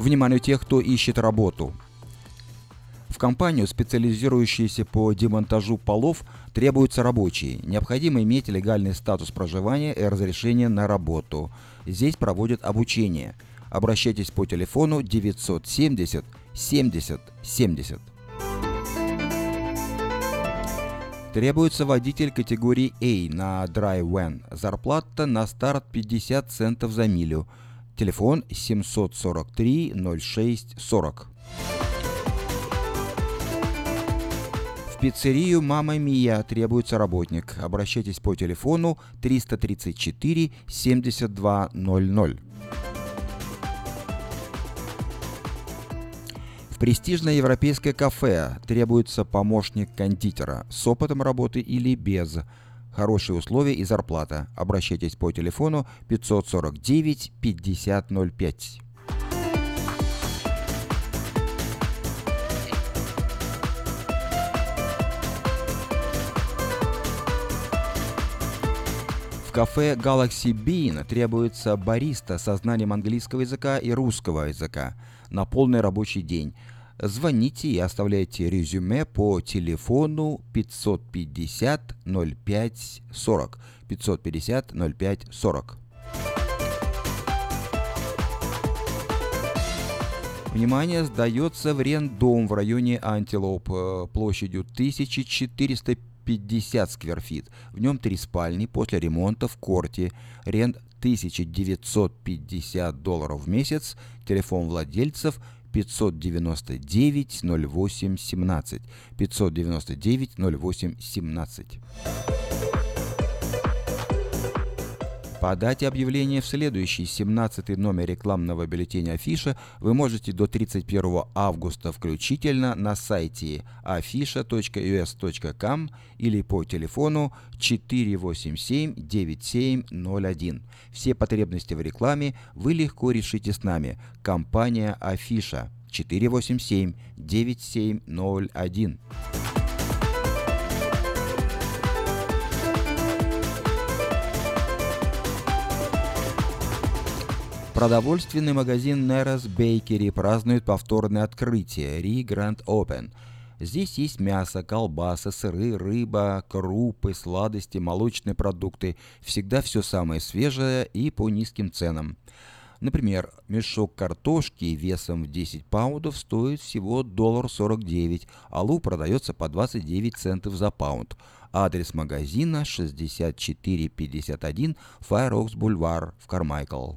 Вниманию тех, кто ищет работу. В компанию, специализирующуюся по демонтажу полов, требуются рабочие. Необходимо иметь легальный статус проживания и разрешение на работу. Здесь проводят обучение. Обращайтесь по телефону 970 70 70. Требуется водитель категории A на Dry Van. Зарплата на старт 50 центов за милю. Телефон 743 06 40. В пиццерию «Мама Мия» требуется работник. Обращайтесь по телефону 334 7200. престижное европейское кафе требуется помощник кондитера с опытом работы или без. Хорошие условия и зарплата. Обращайтесь по телефону 549 5005. В кафе Galaxy Bean требуется бариста со знанием английского языка и русского языка на полный рабочий день. Звоните и оставляйте резюме по телефону 550 05 40. 550 05 40. Внимание, сдается в рендом в районе Антилоп э, площадью 1450 скверфит. В нем три спальни после ремонта в корте. Ренд 1950 долларов в месяц. Телефон владельцев 599 08 17. 599 08 17. Подать объявление в следующий 17 номер рекламного бюллетеня Афиша вы можете до 31 августа включительно на сайте afisha.us.com или по телефону 487-9701. Все потребности в рекламе вы легко решите с нами. Компания Афиша 487-9701. Продовольственный магазин Neras Bakery празднует повторное открытие Ри Grand Open. Здесь есть мясо, колбасы, сыры, рыба, крупы, сладости, молочные продукты. Всегда все самое свежее и по низким ценам. Например, мешок картошки весом в 10 паундов стоит всего доллар 49, а лук продается по 29 центов за паунд. Адрес магазина 6451 Fire Oaks Boulevard в Кармайкл.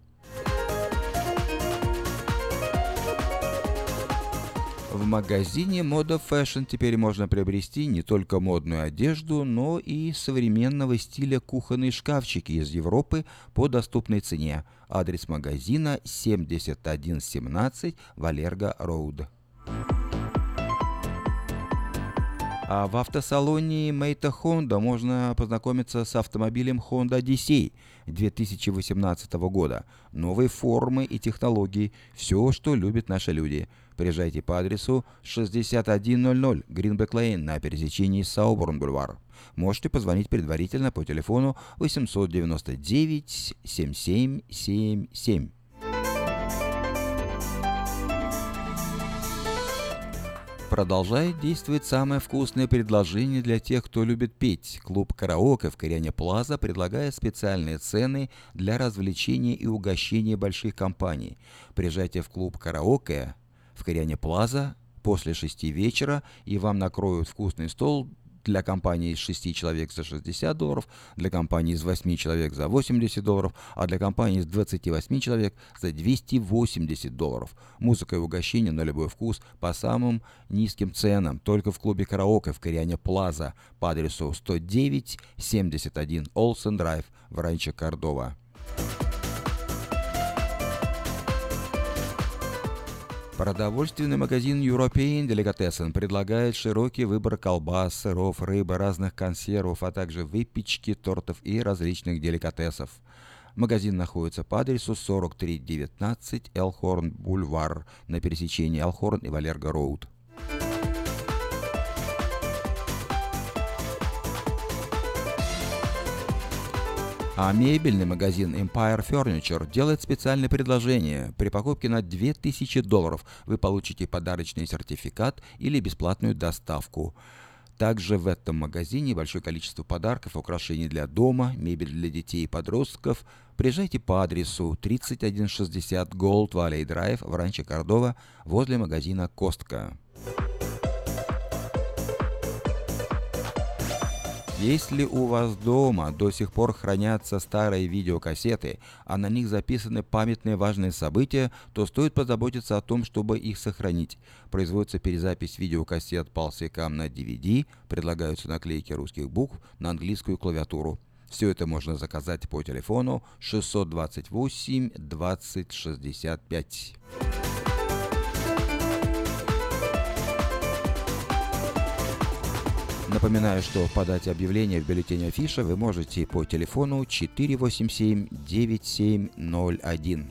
В магазине Мода Fashion теперь можно приобрести не только модную одежду, но и современного стиля кухонные шкафчики из Европы по доступной цене. Адрес магазина 7117 Валерго Роуд. А в автосалоне Мейта Honda можно познакомиться с автомобилем Honda Odyssey 2018 года. Новые формы и технологии, все, что любят наши люди – Приезжайте по адресу 6100 Гринбек Лейн на пересечении Сауборн Бульвар. Можете позвонить предварительно по телефону 899 7777. Продолжает действовать самое вкусное предложение для тех, кто любит петь. Клуб «Караоке» в Кориане Плаза предлагает специальные цены для развлечения и угощения больших компаний. Приезжайте в клуб «Караоке» в Кориане Плаза после шести вечера, и вам накроют вкусный стол для компании из 6 человек за 60 долларов, для компании из 8 человек за 80 долларов, а для компании из 28 человек за 280 долларов. Музыка и угощение на любой вкус по самым низким ценам, только в клубе караоке в Кориане Плаза по адресу 109 71 Олсен Драйв в Ранчо Кордова. Продовольственный магазин European Delicatessen предлагает широкий выбор колбас, сыров, рыбы, разных консервов, а также выпечки, тортов и различных деликатесов. Магазин находится по адресу 4319 Элхорн Бульвар на пересечении Элхорн и Валерго Роуд. А мебельный магазин Empire Furniture делает специальное предложение. При покупке на 2000 долларов вы получите подарочный сертификат или бесплатную доставку. Также в этом магазине большое количество подарков, украшений для дома, мебель для детей и подростков. Приезжайте по адресу 3160 Gold Valley Drive в Ранче Кордова возле магазина Костка. Если у вас дома до сих пор хранятся старые видеокассеты, а на них записаны памятные важные события, то стоит позаботиться о том, чтобы их сохранить. Производится перезапись видеокассет полсекам на DVD, предлагаются наклейки русских букв на английскую клавиатуру. Все это можно заказать по телефону 628 20 65. Напоминаю, что подать объявление в бюллетене Афиша вы можете по телефону 487-9701.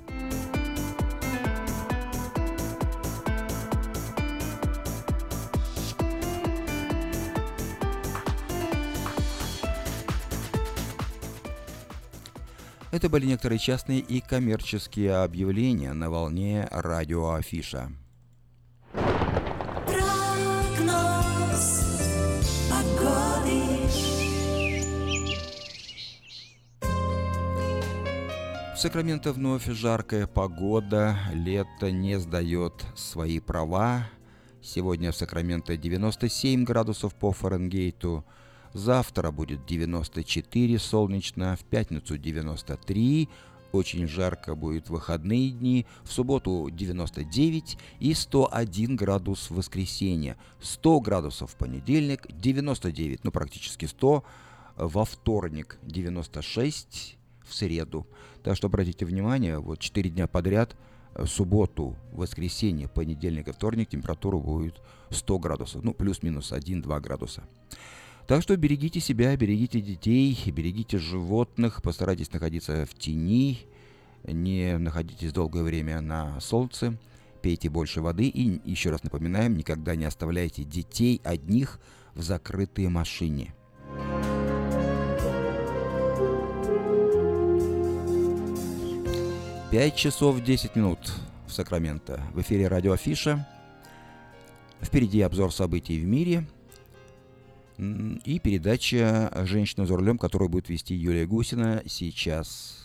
Это были некоторые частные и коммерческие объявления на волне радио Афиша. В Сакраменто вновь жаркая погода, лето не сдает свои права. Сегодня в Сакраменто 97 градусов по Фаренгейту, завтра будет 94 солнечно, в пятницу 93, очень жарко будет в выходные дни, в субботу 99 и 101 градус в воскресенье, 100 градусов в понедельник, 99, ну практически 100, во вторник 96, в среду. Так что обратите внимание, вот 4 дня подряд, в э, субботу, воскресенье, понедельник и вторник температура будет 100 градусов, ну плюс-минус 1-2 градуса. Так что берегите себя, берегите детей, берегите животных, постарайтесь находиться в тени, не находитесь долгое время на солнце, пейте больше воды и, еще раз напоминаем, никогда не оставляйте детей одних в закрытой машине. 5 часов 10 минут в Сакраменто. В эфире радио Афиша. Впереди обзор событий в мире и передача «Женщина за рулем», которую будет вести Юлия Гусина сейчас.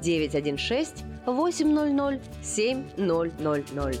916 800 7000.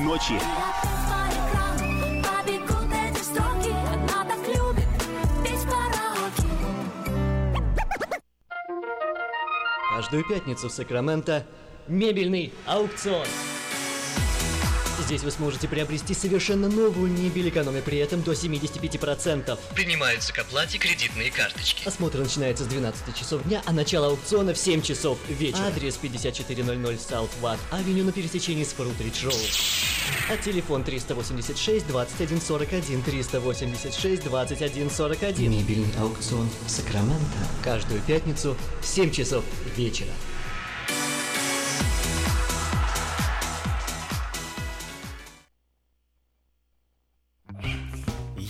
ночи. Каждую пятницу в Сакраменто мебельный аукцион. Здесь вы сможете приобрести совершенно новую мебель, экономя при этом до 75%. Принимаются к оплате кредитные карточки. Осмотр начинается с 12 часов дня, а начало аукциона в 7 часов вечера. Адрес 5400 South Watt Авеню на пересечении с Фрутридж Роуд. А телефон 386 2141 386 2141. Мебельный аукцион Сакраменто. Каждую пятницу в 7 часов вечера.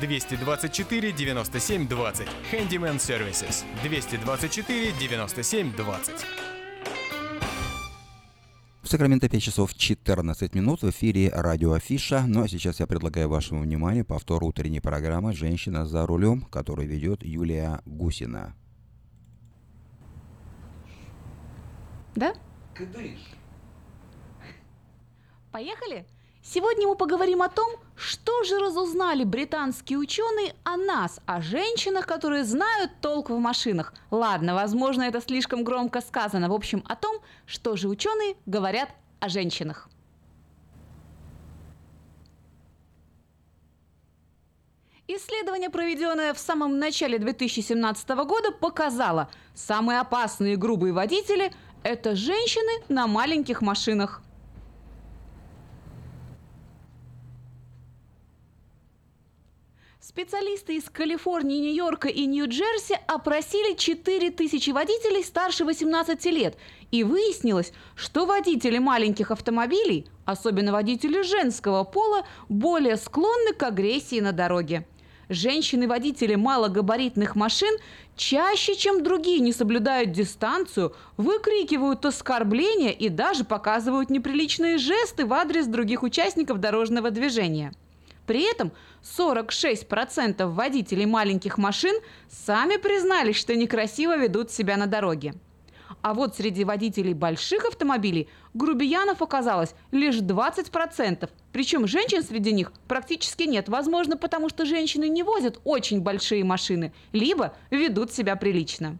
224 97 20. Handyman Services. 224 97 20. В Сакраменто 5 часов 14 минут в эфире радио Афиша. Ну а сейчас я предлагаю вашему вниманию повтор утренней программы «Женщина за рулем», которую ведет Юлия Гусина. Да? Поехали? Сегодня мы поговорим о том, что же разузнали британские ученые о нас, о женщинах, которые знают толк в машинах. Ладно, возможно, это слишком громко сказано. В общем, о том, что же ученые говорят о женщинах. Исследование, проведенное в самом начале 2017 года, показало, самые опасные и грубые водители – это женщины на маленьких машинах. Специалисты из Калифорнии, Нью-Йорка и Нью-Джерси опросили 4000 водителей старше 18 лет. И выяснилось, что водители маленьких автомобилей, особенно водители женского пола, более склонны к агрессии на дороге. Женщины-водители малогабаритных машин чаще, чем другие, не соблюдают дистанцию, выкрикивают оскорбления и даже показывают неприличные жесты в адрес других участников дорожного движения. При этом 46% водителей маленьких машин сами признались, что некрасиво ведут себя на дороге. А вот среди водителей больших автомобилей грубиянов оказалось лишь 20%. Причем женщин среди них практически нет. Возможно, потому что женщины не возят очень большие машины, либо ведут себя прилично.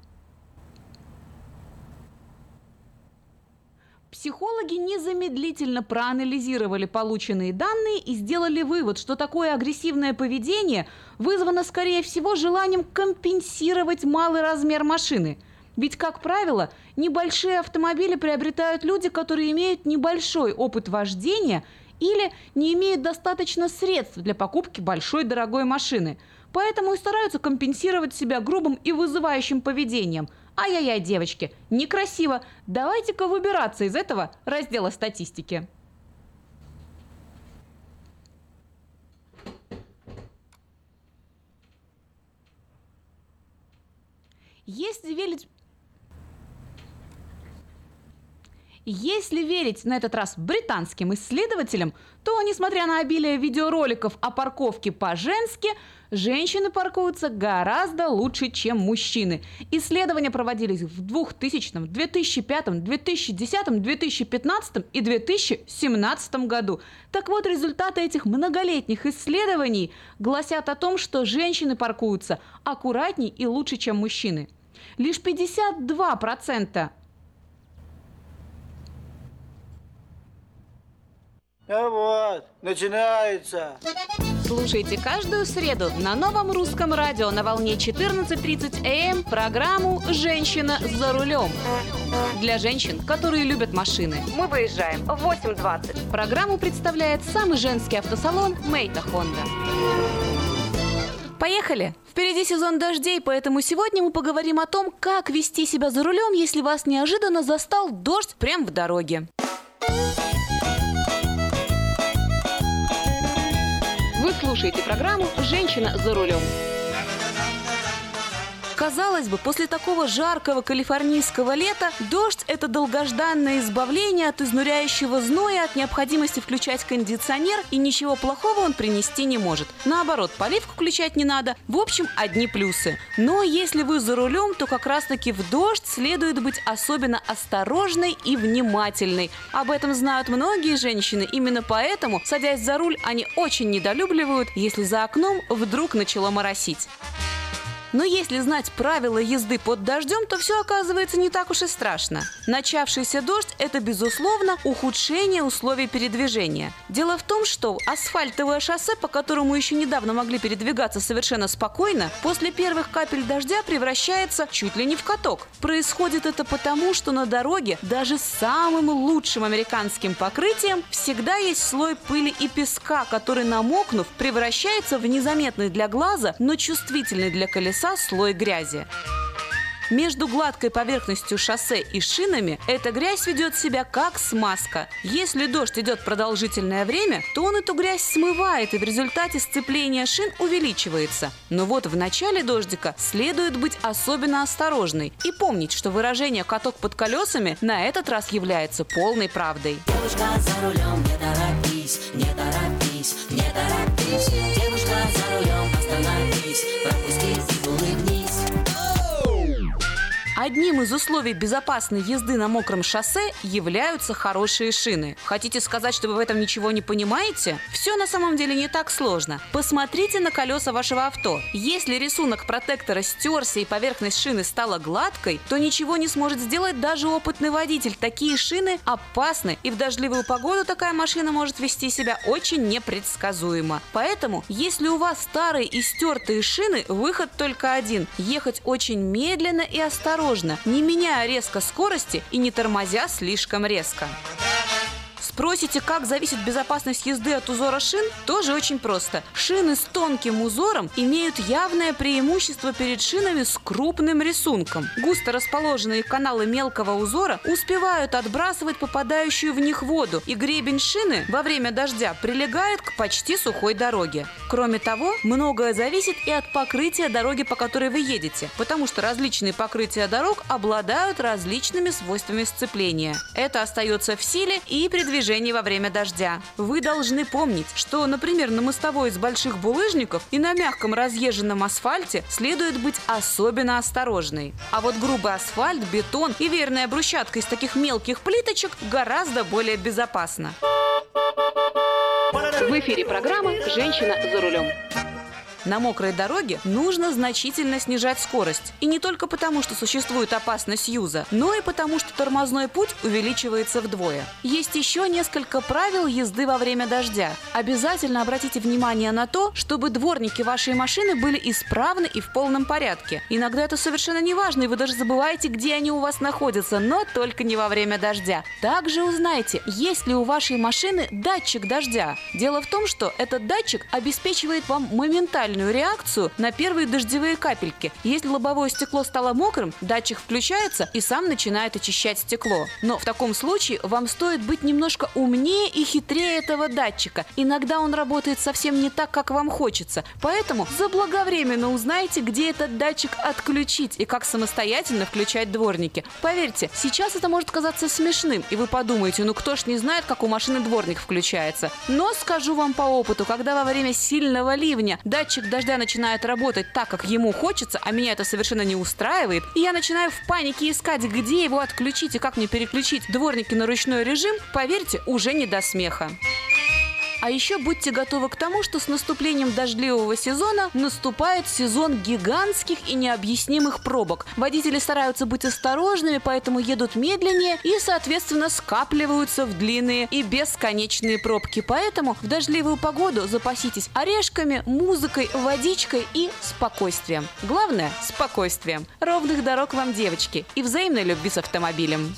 Психологи незамедлительно проанализировали полученные данные и сделали вывод, что такое агрессивное поведение вызвано, скорее всего, желанием компенсировать малый размер машины. Ведь, как правило, небольшие автомобили приобретают люди, которые имеют небольшой опыт вождения или не имеют достаточно средств для покупки большой дорогой машины. Поэтому и стараются компенсировать себя грубым и вызывающим поведением – Ай-яй-яй, девочки, некрасиво. Давайте-ка выбираться из этого раздела статистики. Если верить... Если верить на этот раз британским исследователям, то, несмотря на обилие видеороликов о парковке по-женски, женщины паркуются гораздо лучше, чем мужчины. Исследования проводились в 2000, 2005, 2010, 2015 и 2017 году. Так вот, результаты этих многолетних исследований гласят о том, что женщины паркуются аккуратней и лучше, чем мужчины. Лишь 52% Ну вот, начинается. Слушайте каждую среду на новом русском радио на волне 14.30 АМ программу «Женщина за рулем». Для женщин, которые любят машины. Мы выезжаем в 8.20. Программу представляет самый женский автосалон «Мейта Хонда». Поехали! Впереди сезон дождей, поэтому сегодня мы поговорим о том, как вести себя за рулем, если вас неожиданно застал дождь прямо в дороге. Слушаете программу «Женщина за рулем». Казалось бы, после такого жаркого калифорнийского лета дождь – это долгожданное избавление от изнуряющего зноя, от необходимости включать кондиционер, и ничего плохого он принести не может. Наоборот, поливку включать не надо. В общем, одни плюсы. Но если вы за рулем, то как раз-таки в дождь следует быть особенно осторожной и внимательной. Об этом знают многие женщины. Именно поэтому, садясь за руль, они очень недолюбливают, если за окном вдруг начало моросить. Но если знать правила езды под дождем, то все оказывается не так уж и страшно. Начавшийся дождь – это, безусловно, ухудшение условий передвижения. Дело в том, что асфальтовое шоссе, по которому еще недавно могли передвигаться совершенно спокойно, после первых капель дождя превращается чуть ли не в каток. Происходит это потому, что на дороге даже с самым лучшим американским покрытием всегда есть слой пыли и песка, который, намокнув, превращается в незаметный для глаза, но чувствительный для колеса слой грязи. Между гладкой поверхностью шоссе и шинами эта грязь ведет себя как смазка. Если дождь идет продолжительное время, то он эту грязь смывает, и в результате сцепление шин увеличивается. Но вот в начале дождика следует быть особенно осторожной и помнить, что выражение «каток под колесами» на этот раз является полной правдой. Девушка за рулем, не торопись, не торопись, не торопись. Девушка за рулем, остановись, пропусти Одним из условий безопасной езды на мокром шоссе являются хорошие шины. Хотите сказать, что вы в этом ничего не понимаете? Все на самом деле не так сложно. Посмотрите на колеса вашего авто. Если рисунок протектора стерся и поверхность шины стала гладкой, то ничего не сможет сделать даже опытный водитель. Такие шины опасны, и в дождливую погоду такая машина может вести себя очень непредсказуемо. Поэтому, если у вас старые и стертые шины, выход только один – ехать очень медленно и осторожно, не меняя резко скорости и не тормозя слишком резко. Спросите, как зависит безопасность езды от узора шин? Тоже очень просто. Шины с тонким узором имеют явное преимущество перед шинами с крупным рисунком. Густо расположенные каналы мелкого узора успевают отбрасывать попадающую в них воду, и гребень шины во время дождя прилегает к почти сухой дороге. Кроме того, многое зависит и от покрытия дороги, по которой вы едете, потому что различные покрытия дорог обладают различными свойствами сцепления. Это остается в силе и при движении во время дождя. Вы должны помнить, что, например, на мостовой из больших булыжников и на мягком разъезженном асфальте следует быть особенно осторожной. А вот грубый асфальт, бетон и верная брусчатка из таких мелких плиточек гораздо более безопасно. В эфире программа «Женщина за рулем». На мокрой дороге нужно значительно снижать скорость. И не только потому, что существует опасность юза, но и потому, что тормозной путь увеличивается вдвое. Есть еще несколько правил езды во время дождя. Обязательно обратите внимание на то, чтобы дворники вашей машины были исправны и в полном порядке. Иногда это совершенно не важно, и вы даже забываете, где они у вас находятся, но только не во время дождя. Также узнайте, есть ли у вашей машины датчик дождя. Дело в том, что этот датчик обеспечивает вам моментальную моментальную реакцию на первые дождевые капельки. Если лобовое стекло стало мокрым, датчик включается и сам начинает очищать стекло. Но в таком случае вам стоит быть немножко умнее и хитрее этого датчика. Иногда он работает совсем не так, как вам хочется. Поэтому заблаговременно узнайте, где этот датчик отключить и как самостоятельно включать дворники. Поверьте, сейчас это может казаться смешным, и вы подумаете, ну кто ж не знает, как у машины дворник включается. Но скажу вам по опыту, когда во время сильного ливня датчик дождя начинает работать так, как ему хочется, а меня это совершенно не устраивает, и я начинаю в панике искать, где его отключить и как мне переключить дворники на ручной режим, поверьте, уже не до смеха. А еще будьте готовы к тому, что с наступлением дождливого сезона наступает сезон гигантских и необъяснимых пробок. Водители стараются быть осторожными, поэтому едут медленнее и, соответственно, скапливаются в длинные и бесконечные пробки. Поэтому в дождливую погоду запаситесь орешками, музыкой, водичкой и спокойствием. Главное – спокойствием. Ровных дорог вам, девочки, и взаимной любви с автомобилем.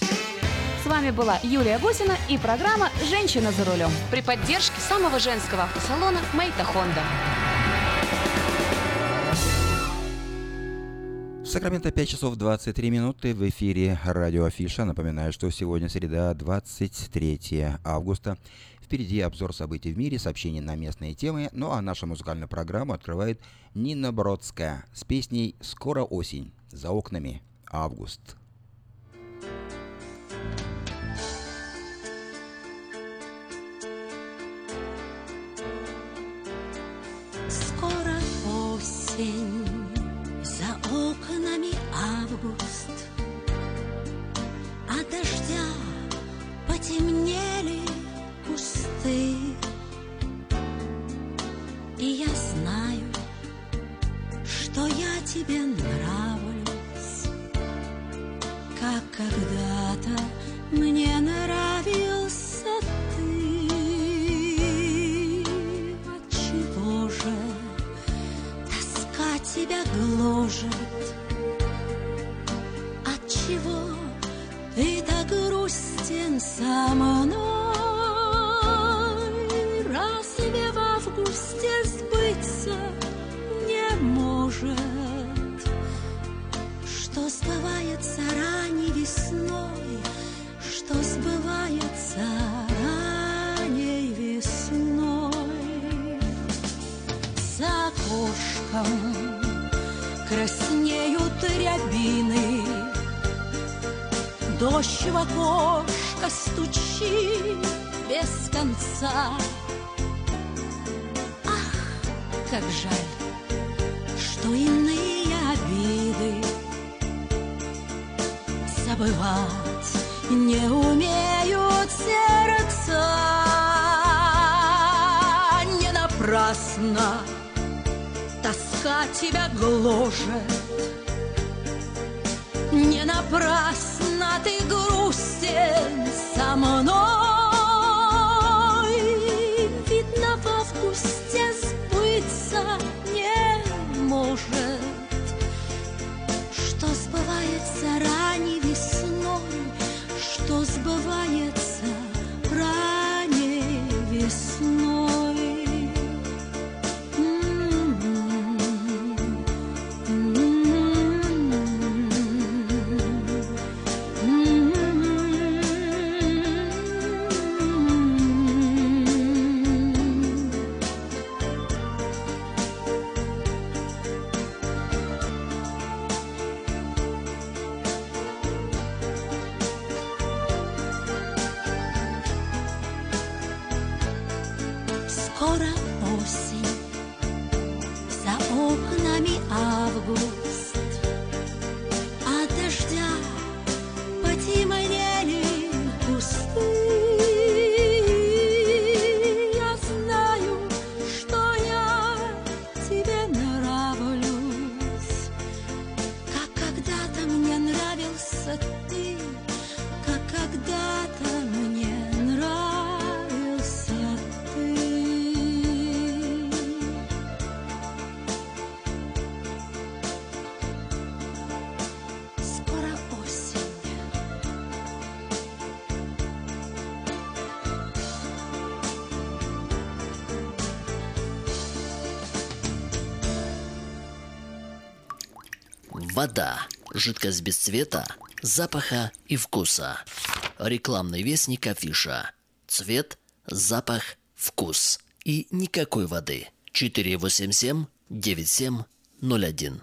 С вами была Юлия Гусина и программа «Женщина за рулем» при поддержке самого женского автосалона «Мейта Хонда». Сакраменто 5 часов 23 минуты в эфире радио Афиша. Напоминаю, что сегодня среда, 23 августа. Впереди обзор событий в мире, сообщения на местные темы. Ну а нашу музыкальную программу открывает Нина Бродская с песней «Скоро осень». За окнами август. Скоро осень, за окнами август, От дождя потемнели кусты. И я знаю, что я тебе нравлюсь, Как когда-то мне нравился ты. Тебя гложет? Отчего ты так грустен со мной? Конца. Ах, как жаль, что иные обиды Забывать не умеют сердца. Не напрасно тоска тебя гложет. Не напрасно за окнами август, Вода – жидкость без цвета, запаха и вкуса. Рекламный вестник афиша. Цвет, запах, вкус. И никакой воды. 487 9701.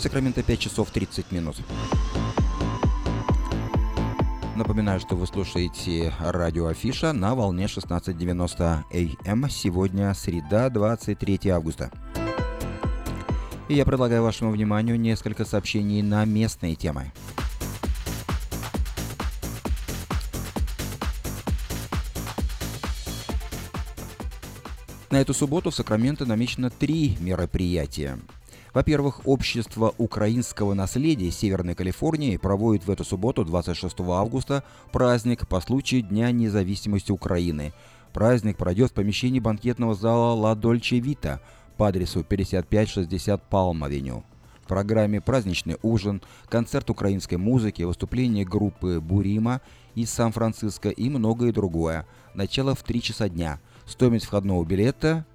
В Сакраменто 5 часов 30 минут. Напоминаю, что вы слушаете радио Афиша на волне 16.90 АМ. Сегодня среда, 23 августа. И я предлагаю вашему вниманию несколько сообщений на местные темы. На эту субботу в Сакраменто намечено три мероприятия. Во-первых, Общество украинского наследия Северной Калифорнии проводит в эту субботу, 26 августа, праздник по случаю Дня независимости Украины. Праздник пройдет в помещении банкетного зала «Ла Дольче Вита» по адресу 5560 Палм-авеню. В программе праздничный ужин, концерт украинской музыки, выступление группы «Бурима» из Сан-Франциско и многое другое. Начало в 3 часа дня. Стоимость входного билета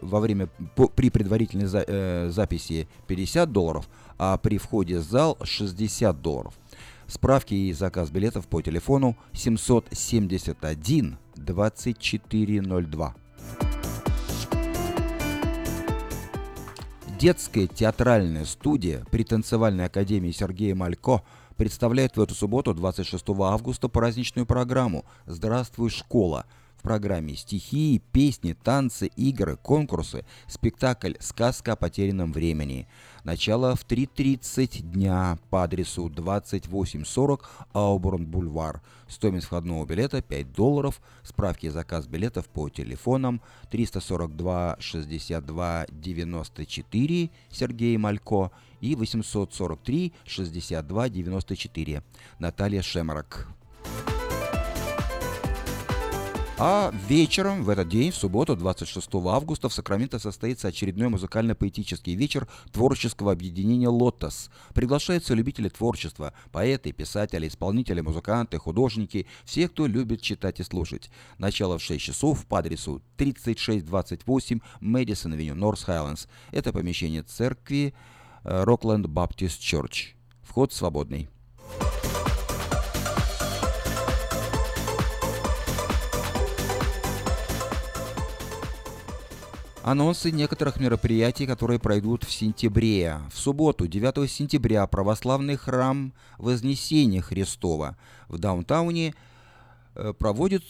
во время по, при предварительной за, э, записи 50 долларов, а при входе в зал 60 долларов. Справки и заказ билетов по телефону 771 2402. Детская театральная студия при танцевальной академии Сергея Малько представляет в эту субботу, 26 августа, праздничную программу «Здравствуй, школа», программе стихи, песни, танцы, игры, конкурсы, спектакль «Сказка о потерянном времени». Начало в 3.30 дня по адресу 2840 Ауборн-Бульвар. Стоимость входного билета 5 долларов. Справки и заказ билетов по телефонам 342 62 94 Сергей Малько и 843 62 94 Наталья Шемарок. А вечером в этот день, в субботу, 26 августа, в Сакраменто состоится очередной музыкально-поэтический вечер творческого объединения «Лотос». Приглашаются любители творчества, поэты, писатели, исполнители, музыканты, художники, все, кто любит читать и слушать. Начало в 6 часов по адресу 3628 Мэдисон Авеню, Норс Хайлендс. Это помещение церкви Рокленд Баптист Чорч. Вход свободный. Анонсы некоторых мероприятий, которые пройдут в сентябре. В субботу, 9 сентября, православный храм Вознесения Христова в даунтауне э, проводит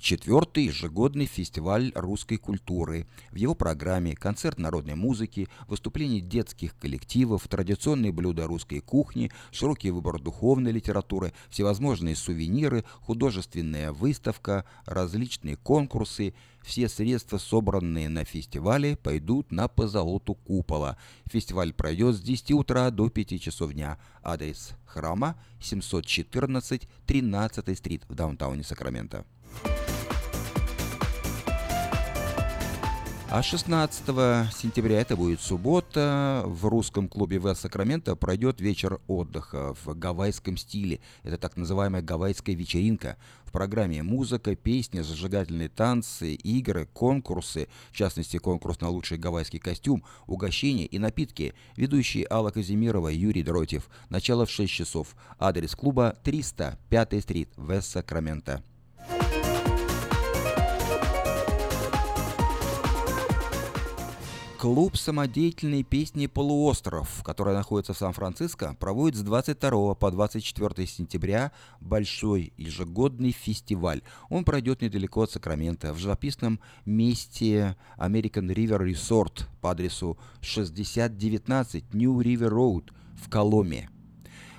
четвертый ежегодный фестиваль русской культуры. В его программе концерт народной музыки, выступления детских коллективов, традиционные блюда русской кухни, широкий выбор духовной литературы, всевозможные сувениры, художественная выставка, различные конкурсы – все средства, собранные на фестивале, пойдут на позолоту купола. Фестиваль пройдет с 10 утра до 5 часов дня. Адрес храма 714 13 стрит в даунтауне Сакраменто. А 16 сентября, это будет суббота, в русском клубе Вест Сакраменто пройдет вечер отдыха в гавайском стиле. Это так называемая гавайская вечеринка. В программе музыка, песни, зажигательные танцы, игры, конкурсы, в частности конкурс на лучший гавайский костюм, угощения и напитки. Ведущие Алла Казимирова Юрий Дротьев. Начало в 6 часов. Адрес клуба 305 стрит, Вест Сакраменто. Клуб самодеятельной песни «Полуостров», который находится в Сан-Франциско, проводит с 22 по 24 сентября большой ежегодный фестиваль. Он пройдет недалеко от Сакрамента, в живописном месте American River Resort по адресу 6019 New River Road в Коломе.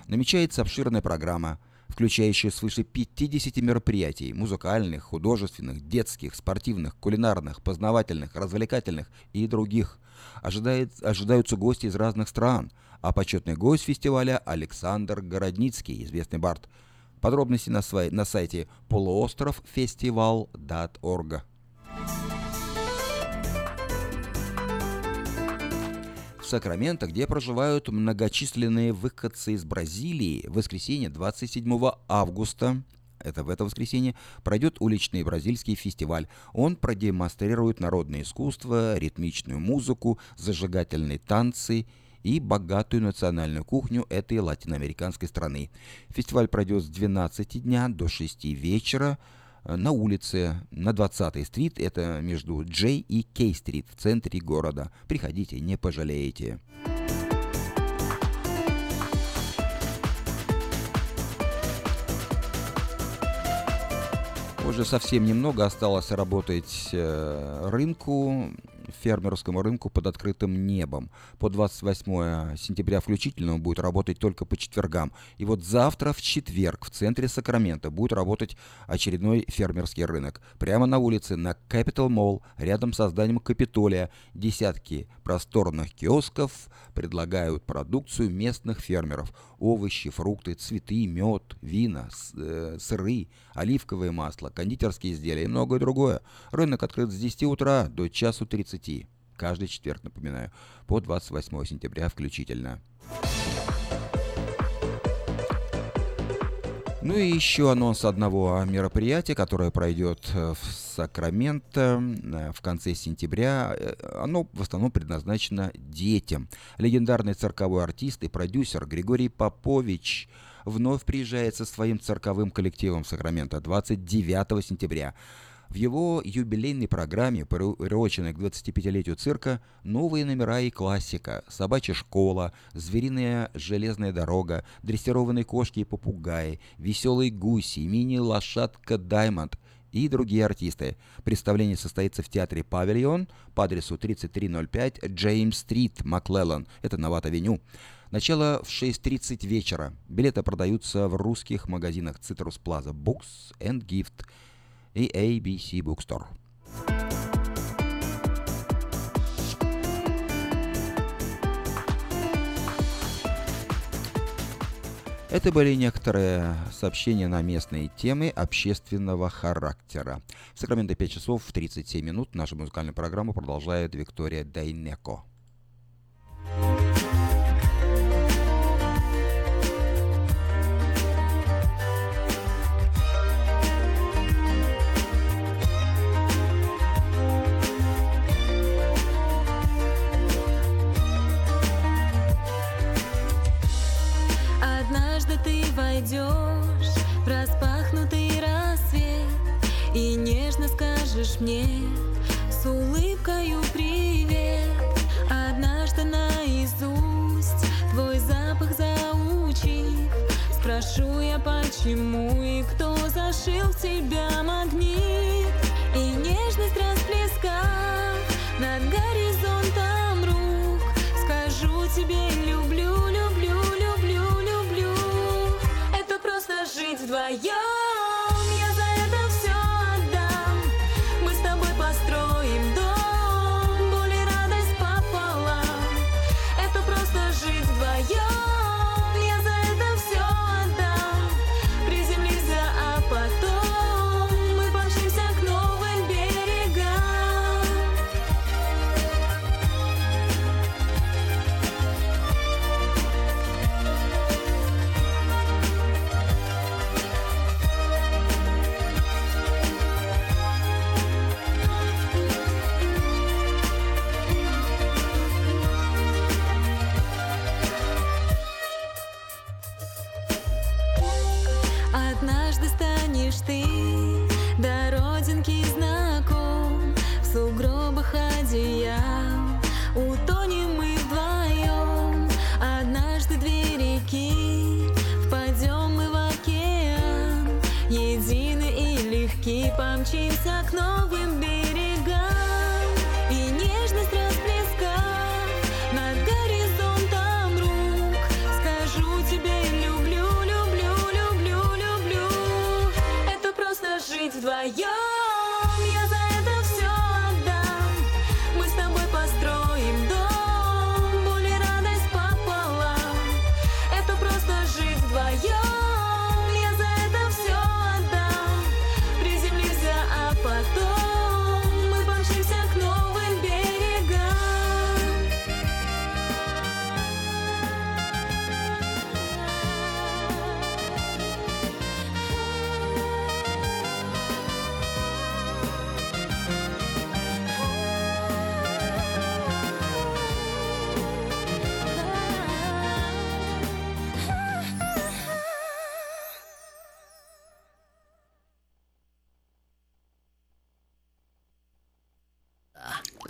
Намечается обширная программа – включающая свыше 50 мероприятий – музыкальных, художественных, детских, спортивных, кулинарных, познавательных, развлекательных и других. Ожидает, ожидаются гости из разных стран, а почетный гость фестиваля – Александр Городницкий, известный бард. Подробности на, свай, на сайте полуостровфестивал.org. Сакраменто, где проживают многочисленные выходцы из Бразилии, в воскресенье 27 августа это в это воскресенье, пройдет уличный бразильский фестиваль. Он продемонстрирует народное искусство, ритмичную музыку, зажигательные танцы и богатую национальную кухню этой латиноамериканской страны. Фестиваль пройдет с 12 дня до 6 вечера. Э, на улице, на 20-й стрит, это между Джей и Кей-стрит в центре города. Приходите, не пожалеете. Уже совсем немного осталось работать э, рынку фермерскому рынку под открытым небом. По 28 сентября включительно он будет работать только по четвергам. И вот завтра в четверг в центре Сакрамента будет работать очередной фермерский рынок. Прямо на улице на Capital Mall, рядом с зданием Капитолия, десятки просторных киосков предлагают продукцию местных фермеров. Овощи, фрукты, цветы, мед, вина, э, сыры, оливковое масло, кондитерские изделия и многое другое. Рынок открыт с 10 утра до часу 30. Каждый четверг, напоминаю, по 28 сентября включительно. Ну и еще анонс одного мероприятия, которое пройдет э, в Сакраменто э, в конце сентября. Э, оно в основном предназначено детям. Легендарный цирковой артист и продюсер Григорий Попович вновь приезжает со своим цирковым коллективом в Сакраменто 29 сентября. В его юбилейной программе, приуроченной к 25-летию цирка, новые номера и классика, собачья школа, звериная железная дорога, дрессированные кошки и попугаи, веселые гуси, мини-лошадка Даймонд и другие артисты. Представление состоится в театре «Павильон» по адресу 3305 Джеймс-стрит, Маклеллан. Это Новат-авеню. Начало в 6.30 вечера. Билеты продаются в русских магазинах Citrus Plaza Books and Gift и ABC Bookstore. Это были некоторые сообщения на местные темы общественного характера. В Сакраменто 5 часов 37 минут. Нашу музыкальную программу продолжает Виктория Дайнеко. Почему и кто зашил в тебя магнит? И нежность расплескав над горизонтом рук. Скажу тебе люблю, люблю, люблю, люблю. Это просто жить вдвоем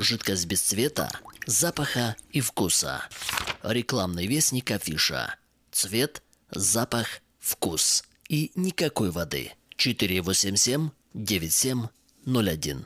Жидкость без цвета, запаха и вкуса. Рекламный вестник афиша. Цвет, запах, вкус. И никакой воды. 487-9701.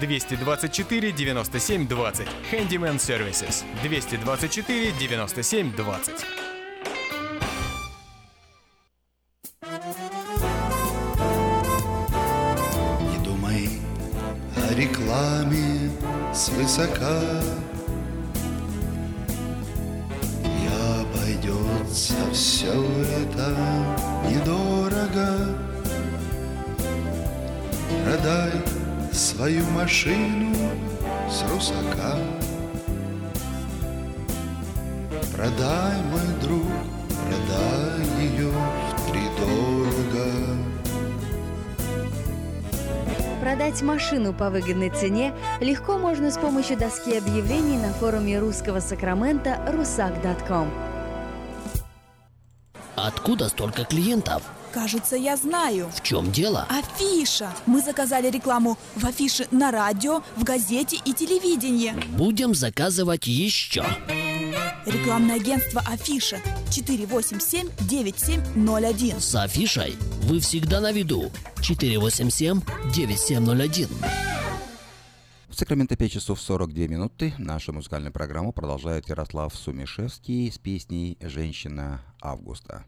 224 97 20. Handyman Services. 224 97 20. Не думай о рекламе свысока И обойдется все это недорого Продай свою машину с русака Продай, мой друг, продай ее втридорого Продать машину по выгодной цене легко можно с помощью доски объявлений на форуме русского Сакрамента rusak.com. Откуда столько клиентов? Кажется, я знаю. В чем дело? Афиша. Мы заказали рекламу в афише на радио, в газете и телевидении. Будем заказывать еще. Рекламное агентство Афиша 487-9701. С афишей вы всегда на виду. 487-9701. В Сакраменто 5 часов 42 минуты. Нашу музыкальную программу продолжает Ярослав Сумишевский с песней «Женщина августа».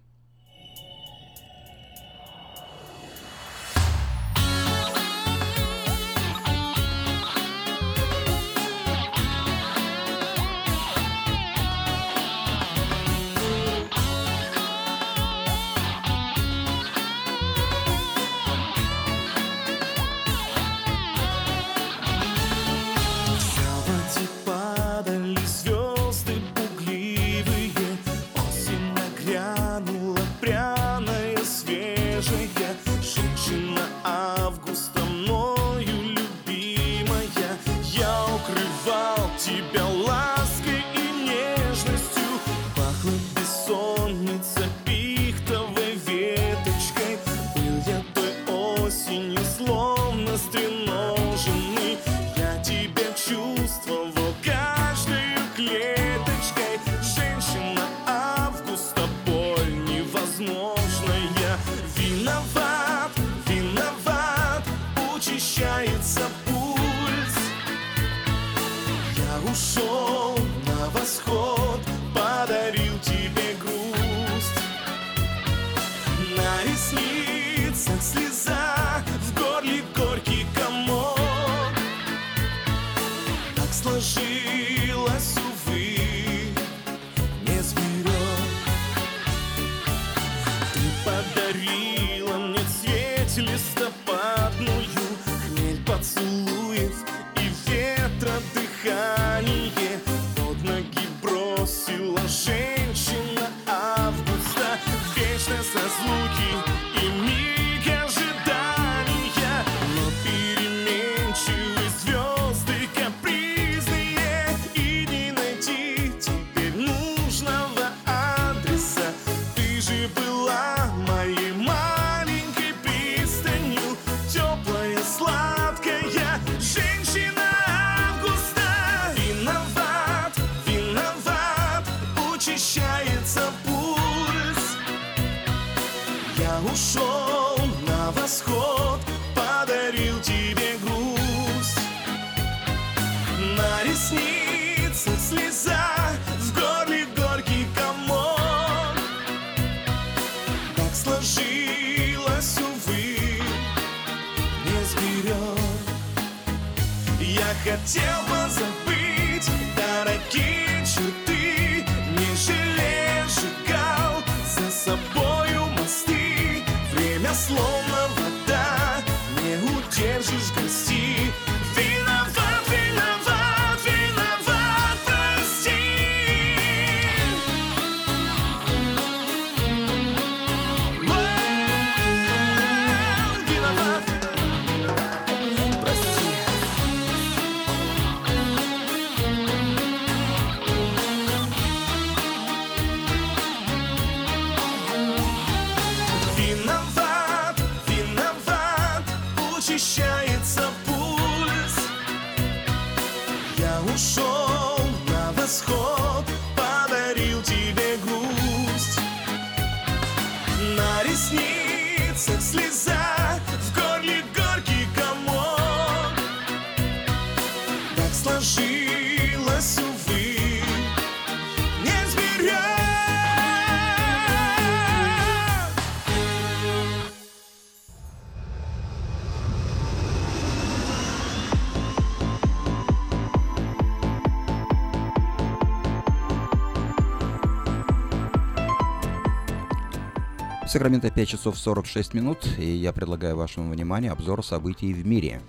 Сакраменто 5 часов 46 минут, и я предлагаю вашему вниманию обзор событий в мире.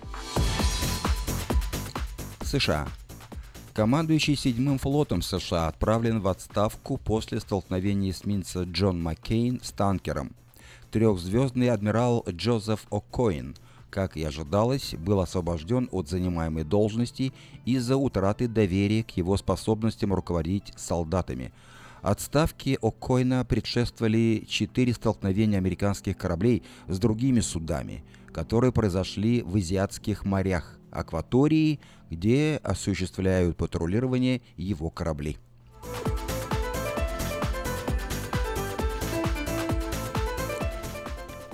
США. Командующий седьмым флотом США отправлен в отставку после столкновения эсминца Джон Маккейн с танкером. Трехзвездный адмирал Джозеф О'Коин, как и ожидалось, был освобожден от занимаемой должности из-за утраты доверия к его способностям руководить солдатами. Отставке О'Коина предшествовали четыре столкновения американских кораблей с другими судами, которые произошли в азиатских морях, акватории, где осуществляют патрулирование его корабли.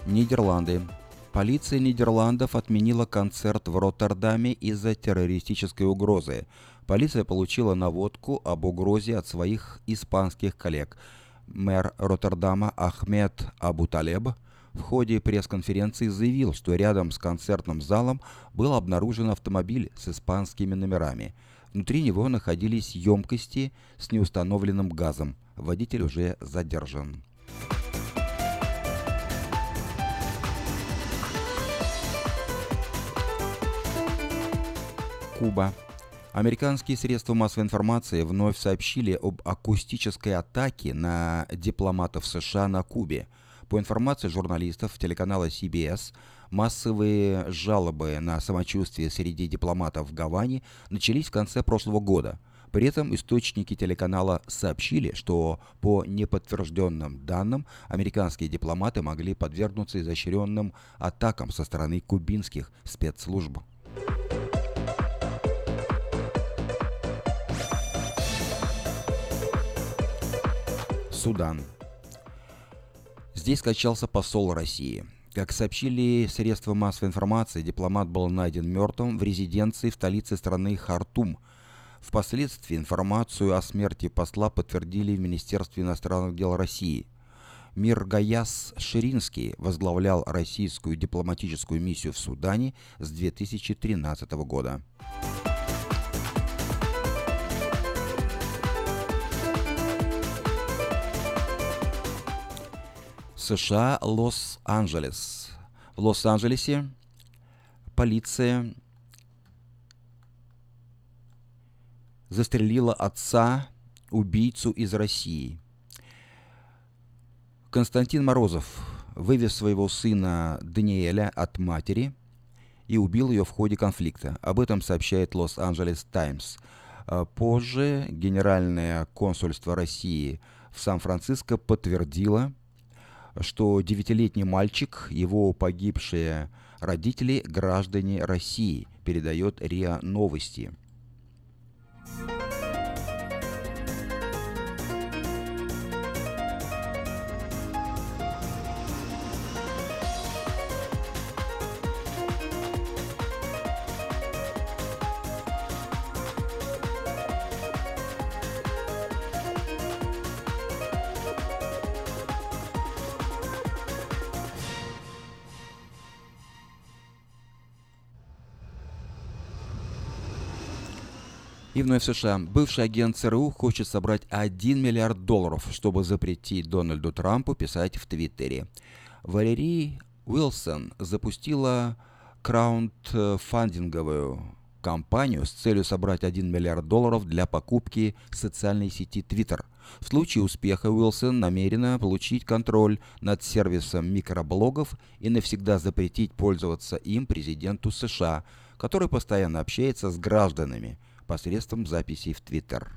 Нидерланды. Полиция Нидерландов отменила концерт в Роттердаме из-за террористической угрозы. Полиция получила наводку об угрозе от своих испанских коллег. Мэр Роттердама Ахмед Абуталеб в ходе пресс-конференции заявил, что рядом с концертным залом был обнаружен автомобиль с испанскими номерами. Внутри него находились емкости с неустановленным газом. Водитель уже задержан. Куба. Американские средства массовой информации вновь сообщили об акустической атаке на дипломатов США на Кубе. По информации журналистов телеканала CBS, массовые жалобы на самочувствие среди дипломатов в Гаване начались в конце прошлого года. При этом источники телеканала сообщили, что по неподтвержденным данным американские дипломаты могли подвергнуться изощренным атакам со стороны кубинских спецслужб. Судан. Здесь скачался посол России. Как сообщили средства массовой информации, дипломат был найден мертвым в резиденции в столице страны Хартум. Впоследствии информацию о смерти посла подтвердили в Министерстве иностранных дел России. Мир Гаяс Ширинский возглавлял российскую дипломатическую миссию в Судане с 2013 года. США, Лос-Анджелес. В Лос-Анджелесе полиция застрелила отца, убийцу из России. Константин Морозов вывез своего сына Даниэля от матери и убил ее в ходе конфликта. Об этом сообщает Лос-Анджелес Таймс. Позже Генеральное консульство России в Сан-Франциско подтвердило, что девятилетний мальчик, его погибшие родители, граждане России, передает РИА Новости. И вновь США. Бывший агент ЦРУ хочет собрать 1 миллиард долларов, чтобы запретить Дональду Трампу писать в Твиттере. Валерий Уилсон запустила краундфандинговую кампанию с целью собрать 1 миллиард долларов для покупки социальной сети Twitter. В случае успеха Уилсон намерена получить контроль над сервисом микроблогов и навсегда запретить пользоваться им президенту США, который постоянно общается с гражданами – посредством записей в Твиттер.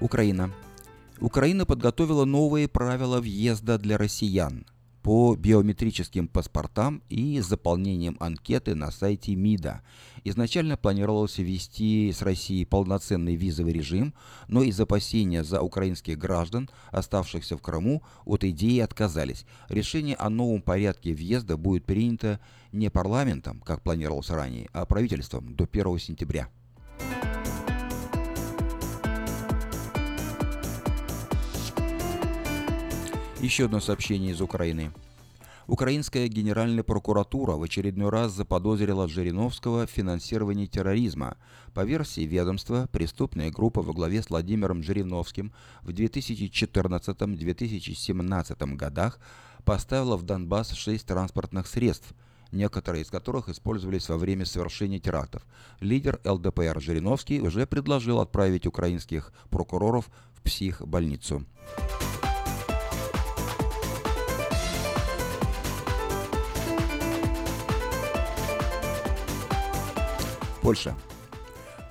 Украина. Украина подготовила новые правила въезда для россиян по биометрическим паспортам и заполнением анкеты на сайте МИДа. Изначально планировалось ввести с Россией полноценный визовый режим, но из опасения за украинских граждан, оставшихся в Крыму, от идеи отказались. Решение о новом порядке въезда будет принято не парламентом, как планировалось ранее, а правительством до 1 сентября. Еще одно сообщение из Украины. Украинская генеральная прокуратура в очередной раз заподозрила Жириновского в финансировании терроризма. По версии ведомства, преступная группа во главе с Владимиром Жириновским в 2014-2017 годах поставила в Донбасс шесть транспортных средств, некоторые из которых использовались во время совершения терактов. Лидер ЛДПР Жириновский уже предложил отправить украинских прокуроров в психбольницу. Польша.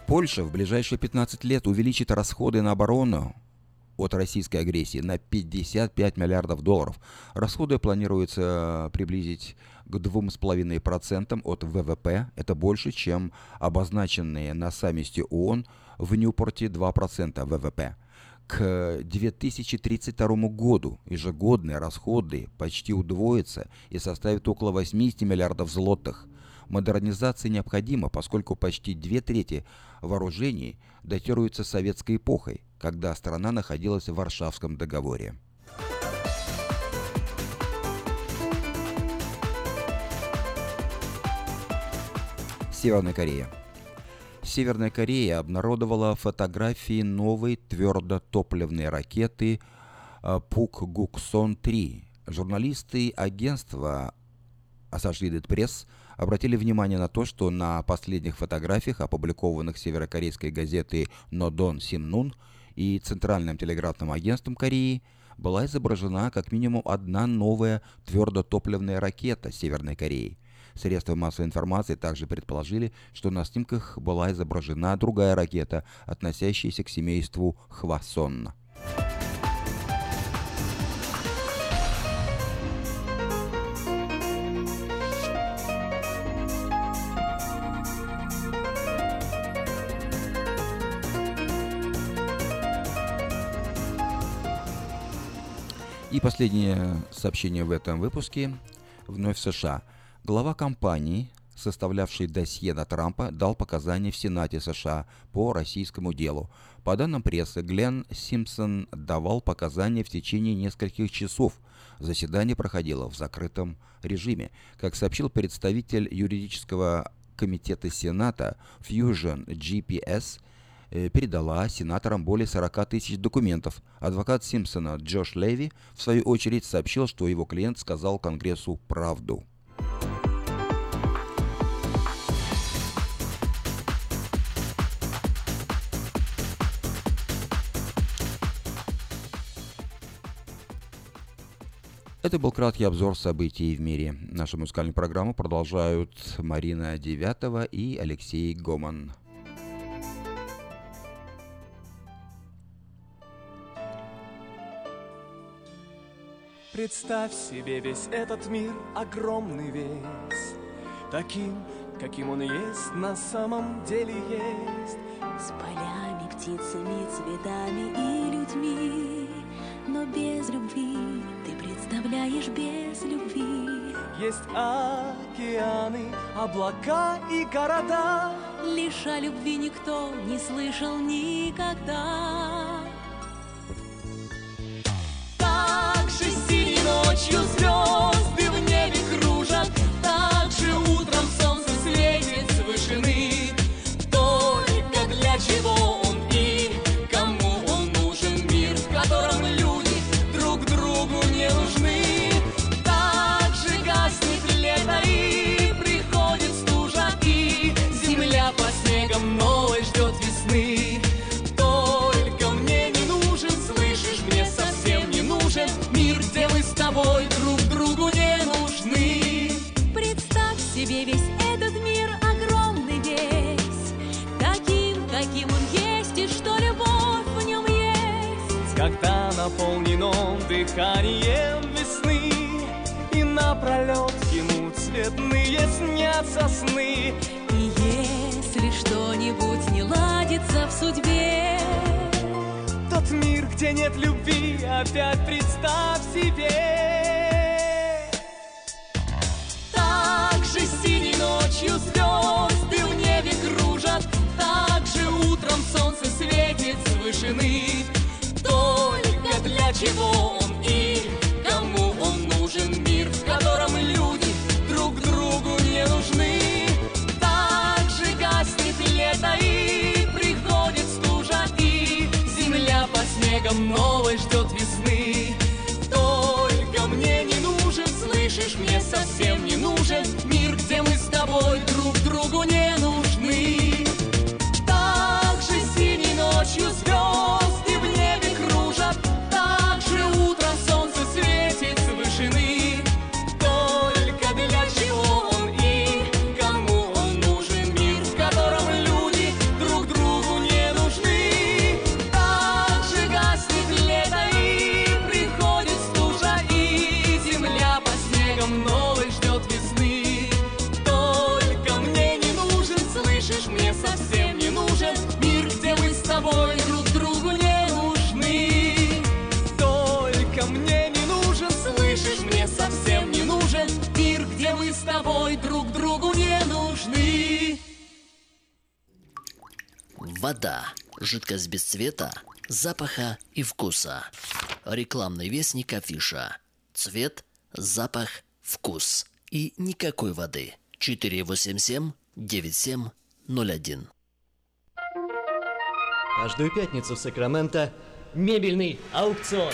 Польша в ближайшие 15 лет увеличит расходы на оборону от российской агрессии на 55 миллиардов долларов. Расходы планируется приблизить к 2,5% от ВВП. Это больше, чем обозначенные на саммите ООН в Ньюпорте 2% ВВП. К 2032 году ежегодные расходы почти удвоятся и составят около 80 миллиардов злотых. Модернизация необходима, поскольку почти две трети вооружений датируются советской эпохой, когда страна находилась в Варшавском договоре. Северная Корея. Северная Корея обнародовала фотографии новой твердотопливной ракеты э, Пук-Гуксон-3. Журналисты агентства Associated Press обратили внимание на то, что на последних фотографиях, опубликованных северокорейской газетой Нодон Синнун и Центральным телеграфным агентством Кореи, была изображена как минимум одна новая твердотопливная ракета Северной Кореи. Средства массовой информации также предположили, что на снимках была изображена другая ракета, относящаяся к семейству Хвасон. И последнее сообщение в этом выпуске. Вновь США. Глава компании, составлявший досье на Трампа, дал показания в Сенате США по российскому делу. По данным прессы, Глен Симпсон давал показания в течение нескольких часов. Заседание проходило в закрытом режиме. Как сообщил представитель юридического комитета Сената Fusion GPS, передала сенаторам более 40 тысяч документов. Адвокат Симпсона Джош Леви, в свою очередь, сообщил, что его клиент сказал Конгрессу правду. Это был краткий обзор событий в мире. Нашу музыкальную программу продолжают Марина Девятова и Алексей Гоман. Представь себе весь этот мир, огромный весь, Таким, каким он есть, на самом деле есть. С полями, птицами, цветами и людьми. Но без любви, ты представляешь без любви. Есть океаны, облака и города, Лишь о любви никто не слышал никогда снятся сны. И если что-нибудь не ладится в судьбе Тот мир, где нет любви, опять представь себе. Так же синей ночью звезды в небе кружат Так же утром солнце светит с вышины. Только для чего снегом новой ждет Жидкость без цвета, запаха и вкуса. Рекламный вестник афиша. Цвет, запах, вкус. И никакой воды. 487-9701. Каждую пятницу в Сакраменто мебельный аукцион.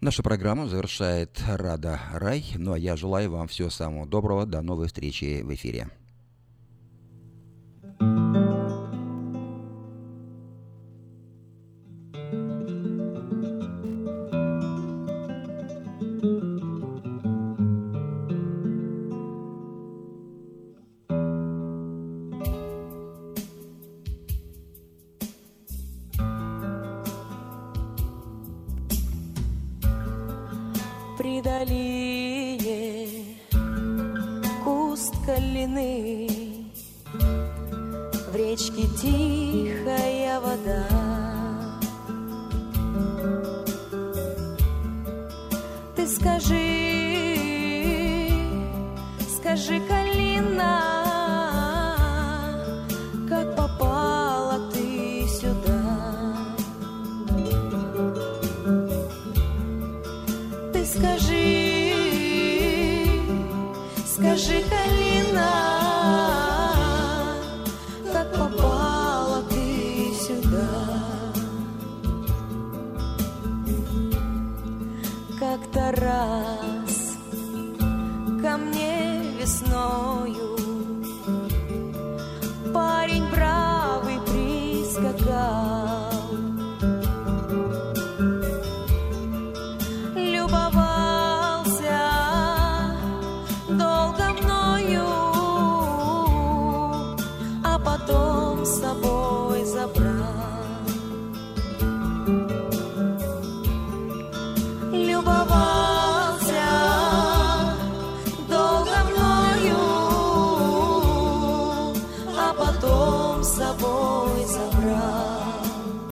Нашу программу завершает Рада Рай. Ну а я желаю вам всего самого доброго. До новой встречи в эфире. При